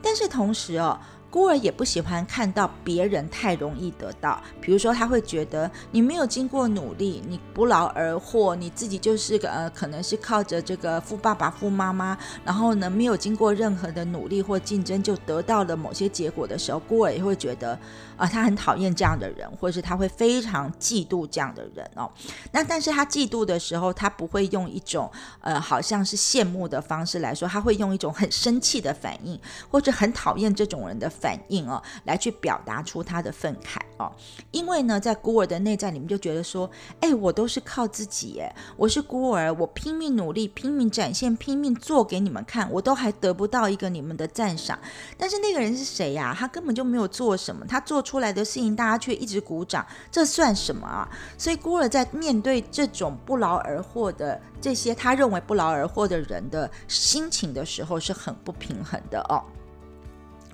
A: 但是同时哦，孤儿也不喜欢看到别人太容易得到，比如说他会觉得你没有经过努力，你不劳而获，你自己就是个呃，可能是靠着这个富爸爸、富妈妈，然后呢没有经过任何的努力或竞争就得到了某些结果的时候，孤儿也会觉得啊，他很讨厌这样的人，或者是他会非常嫉妒这样的人哦。那但是他嫉妒的时候，他不会用一种呃好像是羡慕的方式来说，他会用一种很生气的反应，或者很讨厌这种人的反反应哦，来去表达出他的愤慨哦。因为呢，在孤儿的内在里面就觉得说，哎，我都是靠自己，哎，我是孤儿，我拼命努力，拼命展现，拼命做给你们看，我都还得不到一个你们的赞赏。但是那个人是谁呀？他根本就没有做什么，他做出来的事情大家却一直鼓掌，这算什么啊？所以孤儿在面对这种不劳而获的这些他认为不劳而获的人的心情的时候，是很不平衡的哦。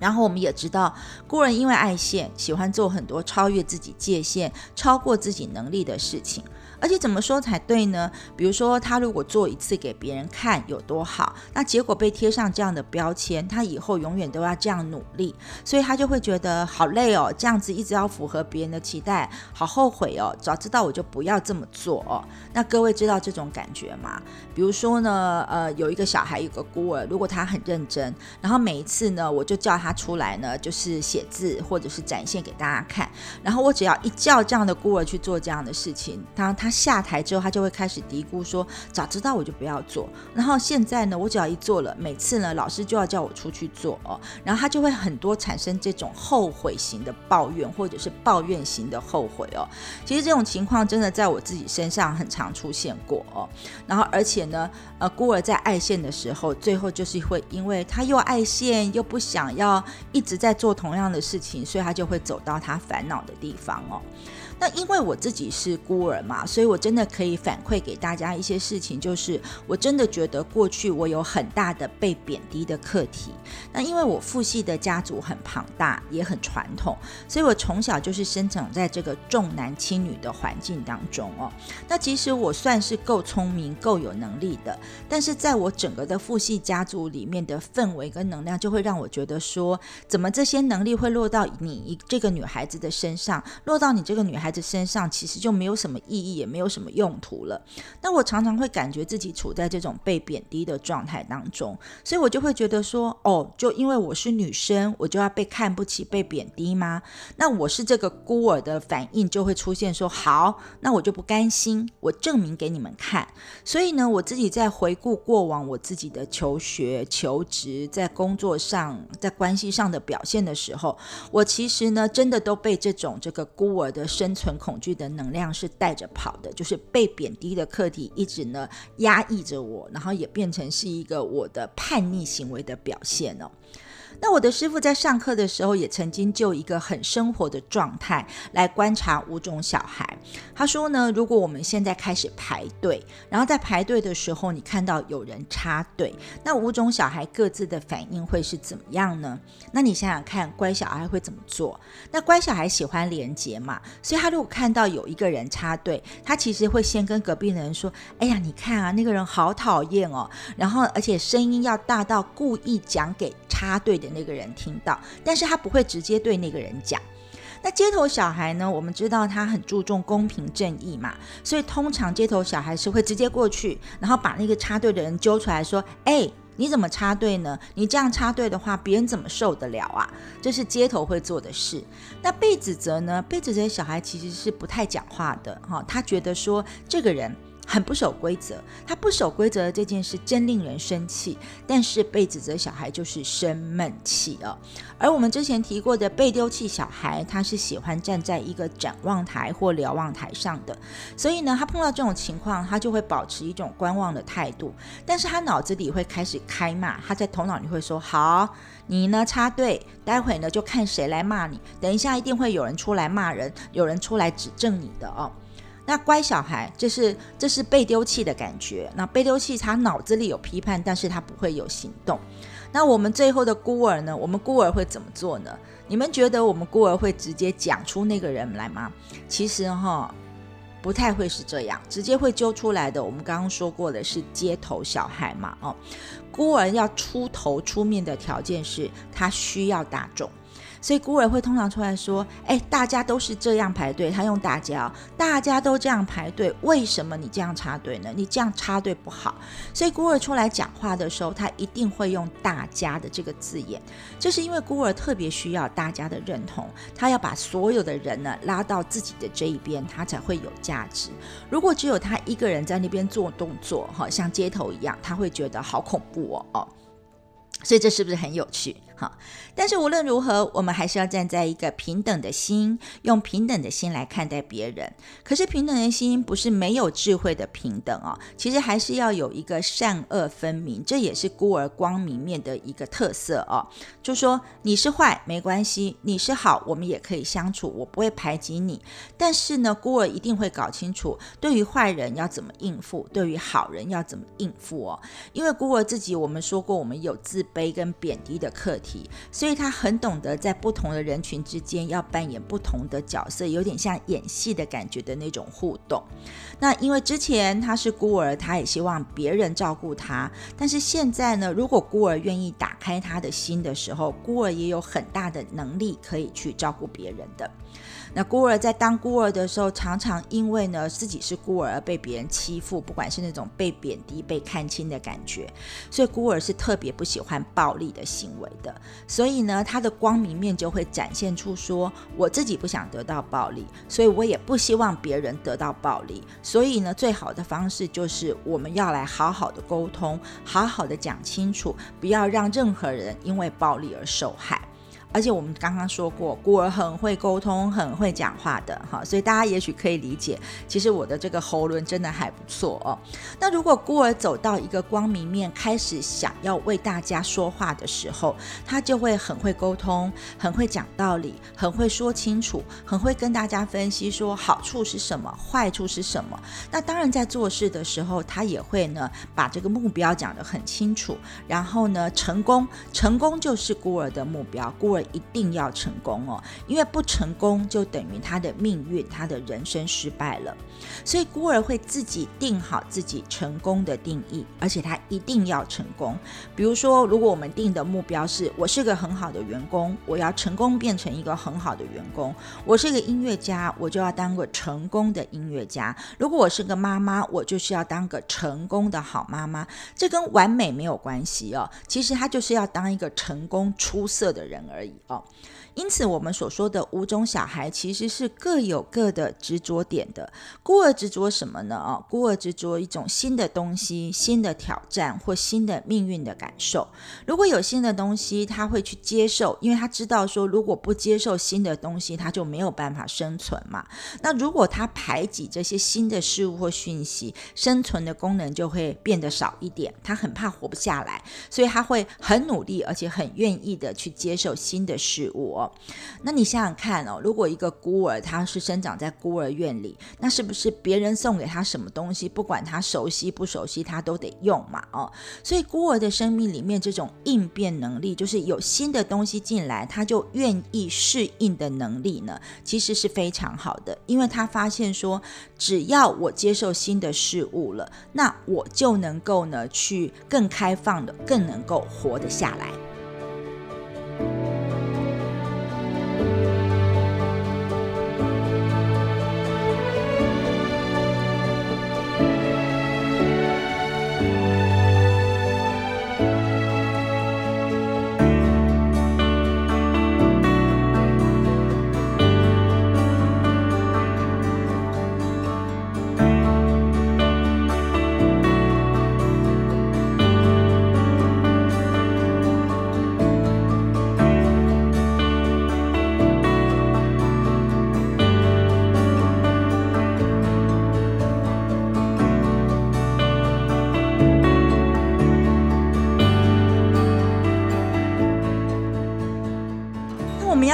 A: 然后我们也知道，古人因为爱现，喜欢做很多超越自己界限、超过自己能力的事情。而且怎么说才对呢？比如说，他如果做一次给别人看有多好，那结果被贴上这样的标签，他以后永远都要这样努力，所以他就会觉得好累哦，这样子一直要符合别人的期待，好后悔哦，早知道我就不要这么做哦。那各位知道这种感觉吗？比如说呢，呃，有一个小孩有个孤儿，如果他很认真，然后每一次呢，我就叫他出来呢，就是写字或者是展现给大家看，然后我只要一叫这样的孤儿去做这样的事情，他他。下台之后，他就会开始嘀咕说：“早知道我就不要做。”然后现在呢，我只要一做了，每次呢，老师就要叫我出去做哦。然后他就会很多产生这种后悔型的抱怨，或者是抱怨型的后悔哦。其实这种情况真的在我自己身上很常出现过哦。然后而且呢，呃，孤儿在爱线的时候，最后就是会因为他又爱线，又不想要一直在做同样的事情，所以他就会走到他烦恼的地方哦。那因为我自己是孤儿嘛，所以我真的可以反馈给大家一些事情，就是我真的觉得过去我有很大的被贬低的课题。那因为我父系的家族很庞大，也很传统，所以我从小就是生长在这个重男轻女的环境当中哦。那其实我算是够聪明、够有能力的，但是在我整个的父系家族里面的氛围跟能量，就会让我觉得说，怎么这些能力会落到你这个女孩子的身上，落到你这个女孩。身上其实就没有什么意义，也没有什么用途了。那我常常会感觉自己处在这种被贬低的状态当中，所以我就会觉得说，哦，就因为我是女生，我就要被看不起、被贬低吗？那我是这个孤儿的反应就会出现，说好，那我就不甘心，我证明给你们看。所以呢，我自己在回顾过往我自己的求学、求职，在工作上、在关系上的表现的时候，我其实呢，真的都被这种这个孤儿的生。存恐惧的能量是带着跑的，就是被贬低的客体一直呢压抑着我，然后也变成是一个我的叛逆行为的表现哦。那我的师傅在上课的时候，也曾经就一个很生活的状态来观察五种小孩。他说呢，如果我们现在开始排队，然后在排队的时候，你看到有人插队，那五种小孩各自的反应会是怎么样呢？那你想想看，乖小孩会怎么做？那乖小孩喜欢连接嘛，所以他如果看到有一个人插队，他其实会先跟隔壁的人说：“哎呀，你看啊，那个人好讨厌哦。”然后而且声音要大到故意讲给插队的。那个人听到，但是他不会直接对那个人讲。那街头小孩呢？我们知道他很注重公平正义嘛，所以通常街头小孩是会直接过去，然后把那个插队的人揪出来说：“哎，你怎么插队呢？你这样插队的话，别人怎么受得了啊？”这是街头会做的事。那被指责呢？被指责小孩其实是不太讲话的哈，他觉得说这个人。很不守规则，他不守规则这件事真令人生气。但是被指责小孩就是生闷气哦。而我们之前提过的被丢弃小孩，他是喜欢站在一个展望台或瞭望台上的，所以呢，他碰到这种情况，他就会保持一种观望的态度。但是他脑子里会开始开骂，他在头脑里会说：“好，你呢插队，待会呢就看谁来骂你。等一下一定会有人出来骂人，有人出来指正你的哦。”那乖小孩，这是这是被丢弃的感觉。那被丢弃，他脑子里有批判，但是他不会有行动。那我们最后的孤儿呢？我们孤儿会怎么做呢？你们觉得我们孤儿会直接讲出那个人来吗？其实哈，不太会是这样，直接会揪出来的。我们刚刚说过的是街头小孩嘛，哦，孤儿要出头出面的条件是他需要大众。所以孤儿会通常出来说：“哎，大家都是这样排队。”他用大家，大家都这样排队，为什么你这样插队呢？你这样插队不好。所以孤儿出来讲话的时候，他一定会用“大家的”这个字眼，这是因为孤儿特别需要大家的认同，他要把所有的人呢拉到自己的这一边，他才会有价值。如果只有他一个人在那边做动作，哈，像街头一样，他会觉得好恐怖哦，哦。所以这是不是很有趣？哈。但是无论如何，我们还是要站在一个平等的心，用平等的心来看待别人。可是平等的心不是没有智慧的平等哦，其实还是要有一个善恶分明，这也是孤儿光明面的一个特色哦。就说你是坏没关系，你是好我们也可以相处，我不会排挤你。但是呢，孤儿一定会搞清楚，对于坏人要怎么应付，对于好人要怎么应付哦。因为孤儿自己，我们说过，我们有自卑跟贬低的课题。所以他很懂得在不同的人群之间要扮演不同的角色，有点像演戏的感觉的那种互动。那因为之前他是孤儿，他也希望别人照顾他。但是现在呢，如果孤儿愿意打开他的心的时候，孤儿也有很大的能力可以去照顾别人的。那孤儿在当孤儿的时候，常常因为呢自己是孤儿而被别人欺负，不管是那种被贬低、被看轻的感觉，所以孤儿是特别不喜欢暴力的行为的。所以呢，他的光明面就会展现出说，我自己不想得到暴力，所以我也不希望别人得到暴力。所以呢，最好的方式就是我们要来好好的沟通，好好的讲清楚，不要让任何人因为暴力而受害。而且我们刚刚说过，孤儿很会沟通，很会讲话的哈，所以大家也许可以理解，其实我的这个喉咙真的还不错哦。那如果孤儿走到一个光明面，开始想要为大家说话的时候，他就会很会沟通，很会讲道理，很会说清楚，很会跟大家分析说好处是什么，坏处是什么。那当然在做事的时候，他也会呢把这个目标讲得很清楚，然后呢成功，成功就是孤儿的目标，孤儿。一定要成功哦，因为不成功就等于他的命运、他的人生失败了。所以孤儿会自己定好自己成功的定义，而且他一定要成功。比如说，如果我们定的目标是我是个很好的员工，我要成功变成一个很好的员工；我是个音乐家，我就要当个成功的音乐家。如果我是个妈妈，我就是要当个成功的好妈妈。这跟完美没有关系哦，其实他就是要当一个成功出色的人而已哦。因此，我们所说的五种小孩其实是各有各的执着点的。孤儿执着什么呢？啊，孤儿执着一种新的东西、新的挑战或新的命运的感受。如果有新的东西，他会去接受，因为他知道说，如果不接受新的东西，他就没有办法生存嘛。那如果他排挤这些新的事物或讯息，生存的功能就会变得少一点。他很怕活不下来，所以他会很努力，而且很愿意的去接受新的事物。那你想想看哦，如果一个孤儿他是生长在孤儿院里，那是不是别人送给他什么东西，不管他熟悉不熟悉，他都得用嘛？哦，所以孤儿的生命里面这种应变能力，就是有新的东西进来，他就愿意适应的能力呢，其实是非常好的，因为他发现说，只要我接受新的事物了，那我就能够呢去更开放的，更能够活得下来。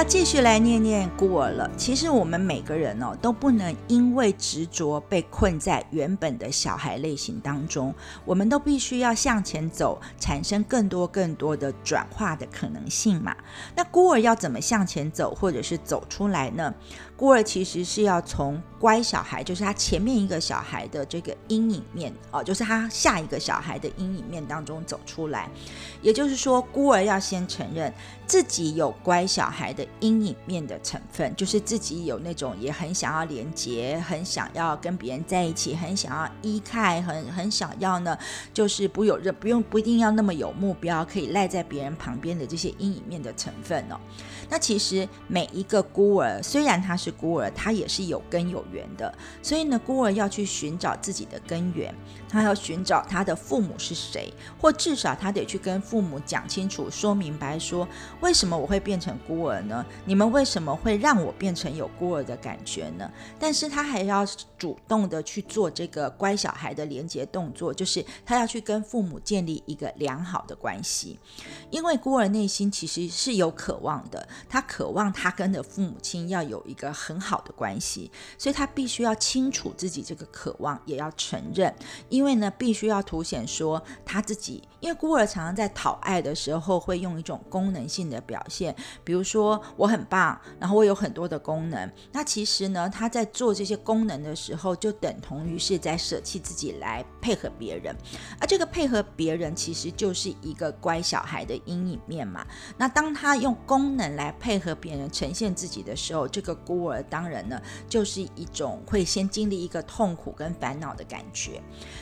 A: 继续来念念孤儿了。其实我们每个人哦，都不能因为执着被困在原本的小孩类型当中，我们都必须要向前走，产生更多更多的转化的可能性嘛。那孤儿要怎么向前走，或者是走出来呢？孤儿其实是要从乖小孩，就是他前面一个小孩的这个阴影面哦，就是他下一个小孩的阴影面当中走出来。也就是说，孤儿要先承认自己有乖小孩的阴影面的成分，就是自己有那种也很想要连接，很想要跟别人在一起，很想要依靠，很很想要呢，就是不有任不用不一定要那么有目标，可以赖在别人旁边的这些阴影面的成分哦。那其实每一个孤儿，虽然他是孤儿，他也是有根有源的。所以呢，孤儿要去寻找自己的根源，他要寻找他的父母是谁，或至少他得去跟父母讲清楚、说明白，说为什么我会变成孤儿呢？你们为什么会让我变成有孤儿的感觉呢？但是他还要主动的去做这个乖小孩的连接动作，就是他要去跟父母建立一个良好的关系，因为孤儿内心其实是有渴望的。他渴望他跟的父母亲要有一个很好的关系，所以他必须要清楚自己这个渴望，也要承认。因为呢，必须要凸显说他自己，因为孤儿常常在讨爱的时候会用一种功能性的表现，比如说我很棒，然后我有很多的功能。那其实呢，他在做这些功能的时候，就等同于是在舍弃自己来配合别人。而这个配合别人，其实就是一个乖小孩的阴影面嘛。那当他用功能来配合别人呈现自己的时候，这个孤儿当然呢，就是一种会先经历一个痛苦跟烦恼的感觉。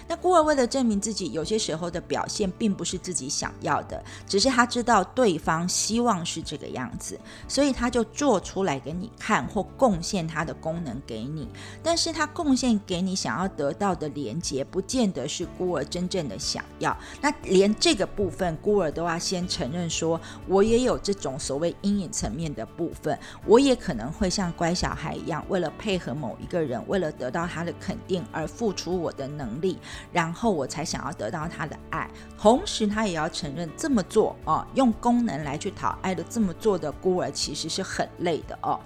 A: 那孤儿为了证明自己，有些时候的表现并不是自己想要的，只是他知道对方希望是这个样子，所以他就做出来给你看，或贡献他的功能给你。但是他贡献给你想要得到的连接，不见得是孤儿真正的想要。那连这个部分，孤儿都要先承认说，我也有这种所谓阴影层。面的部分，我也可能会像乖小孩一样，为了配合某一个人，为了得到他的肯定而付出我的能力，然后我才想要得到他的爱。同时，他也要承认这么做哦，用功能来去讨爱的这么做的孤儿，其实是很累的哦。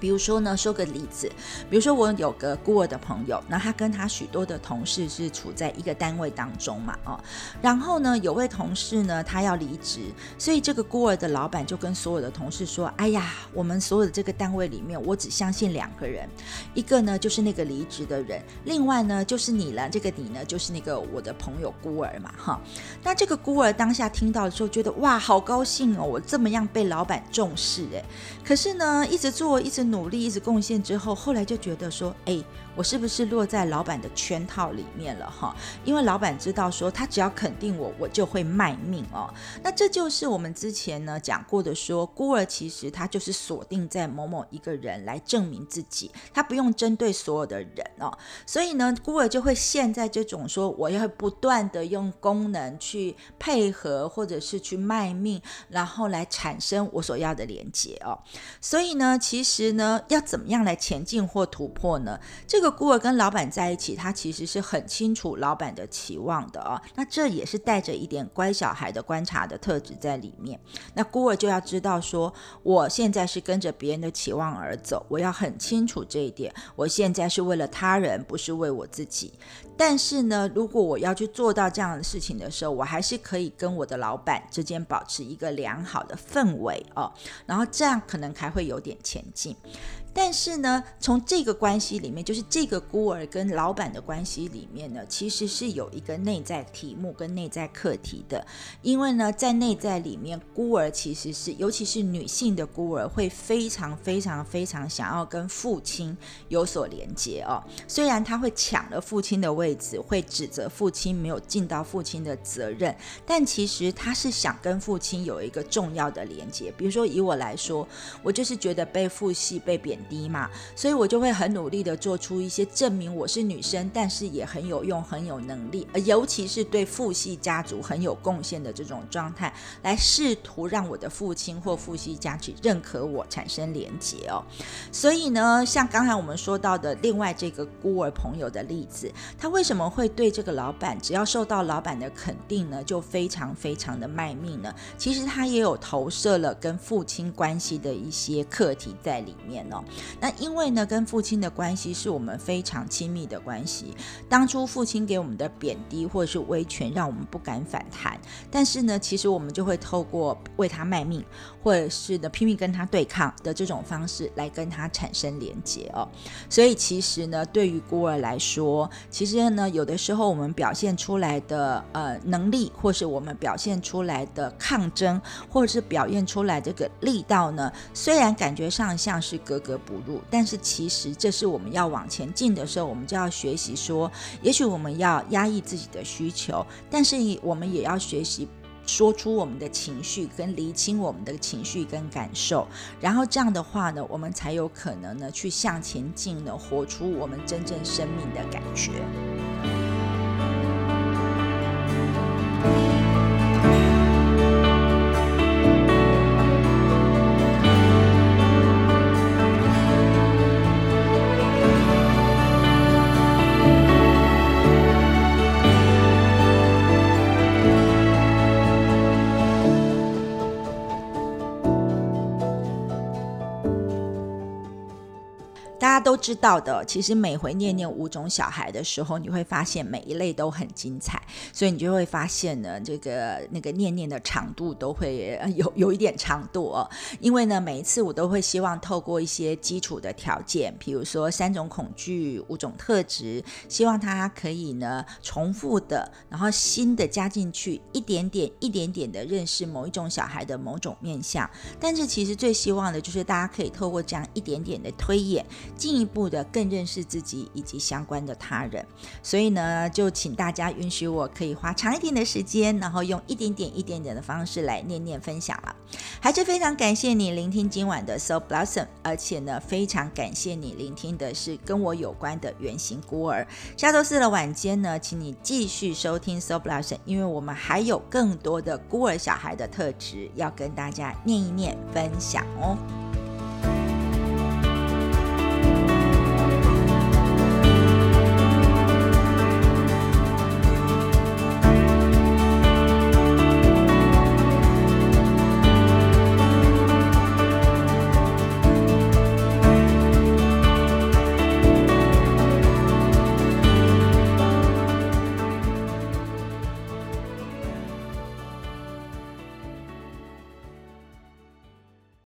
A: 比如说呢，说个例子，比如说我有个孤儿的朋友，那他跟他许多的同事是处在一个单位当中嘛，哦，然后呢，有位同事呢，他要离职，所以这个孤儿的老板就跟所有的同事说：“哎呀，我们所有的这个单位里面，我只相信两个人，一个呢就是那个离职的人，另外呢就是你了。这个你呢就是那个我的朋友孤儿嘛，哈。那这个孤儿当下听到的时候，觉得哇，好高兴哦，我这么样被老板重视哎。可是呢，一直做，一直。努力一直贡献之后，后来就觉得说，哎。我是不是落在老板的圈套里面了哈？因为老板知道说他只要肯定我，我就会卖命哦。那这就是我们之前呢讲过的，说孤儿其实他就是锁定在某某一个人来证明自己，他不用针对所有的人哦。所以呢，孤儿就会陷在这种说我要不断的用功能去配合，或者是去卖命，然后来产生我所要的连接哦。所以呢，其实呢，要怎么样来前进或突破呢？这个。孤儿跟老板在一起，他其实是很清楚老板的期望的哦。那这也是带着一点乖小孩的观察的特质在里面。那孤儿就要知道说，我现在是跟着别人的期望而走，我要很清楚这一点。我现在是为了他人，不是为我自己。但是呢，如果我要去做到这样的事情的时候，我还是可以跟我的老板之间保持一个良好的氛围哦。然后这样可能还会有点前进。但是呢，从这个关系里面，就是这个孤儿跟老板的关系里面呢，其实是有一个内在题目跟内在课题的。因为呢，在内在里面，孤儿其实是，尤其是女性的孤儿，会非常非常非常想要跟父亲有所连接哦。虽然他会抢了父亲的位置，会指责父亲没有尽到父亲的责任，但其实他是想跟父亲有一个重要的连接。比如说以我来说，我就是觉得被父系被贬。低嘛，所以我就会很努力的做出一些证明我是女生，但是也很有用、很有能力，尤其是对父系家族很有贡献的这种状态，来试图让我的父亲或父系家族认可我，产生连结哦。所以呢，像刚才我们说到的另外这个孤儿朋友的例子，他为什么会对这个老板，只要受到老板的肯定呢，就非常非常的卖命呢？其实他也有投射了跟父亲关系的一些课题在里面哦。那因为呢，跟父亲的关系是我们非常亲密的关系。当初父亲给我们的贬低或者是威权，让我们不敢反弹。但是呢，其实我们就会透过为他卖命，或者是呢拼命跟他对抗的这种方式来跟他产生连接哦。所以其实呢，对于孤儿来说，其实呢，有的时候我们表现出来的呃能力，或是我们表现出来的抗争，或者是表现出来这个力道呢，虽然感觉上像是格格不入，但是其实这是我们要往前进的时候，我们就要学习说，也许我们要压抑自己的需求，但是我们也要学习说出我们的情绪，跟厘清我们的情绪跟感受，然后这样的话呢，我们才有可能呢去向前进呢，活出我们真正生命的感觉。知道的，其实每回念念五种小孩的时候，你会发现每一类都很精彩，所以你就会发现呢，这个那个念念的长度都会有有一点长度哦。因为呢，每一次我都会希望透过一些基础的条件，比如说三种恐惧、五种特质，希望他可以呢重复的，然后新的加进去，一点点、一点点的认识某一种小孩的某种面相。但是其实最希望的就是大家可以透过这样一点点的推演进。进一步的更认识自己以及相关的他人，所以呢，就请大家允许我可以花长一点的时间，然后用一点点、一点点的方式来念念分享了。还是非常感谢你聆听今晚的 So Blossom，而且呢，非常感谢你聆听的是跟我有关的原型孤儿。下周四的晚间呢，请你继续收听 So Blossom，因为我们还有更多的孤儿小孩的特质要跟大家念一念分享哦。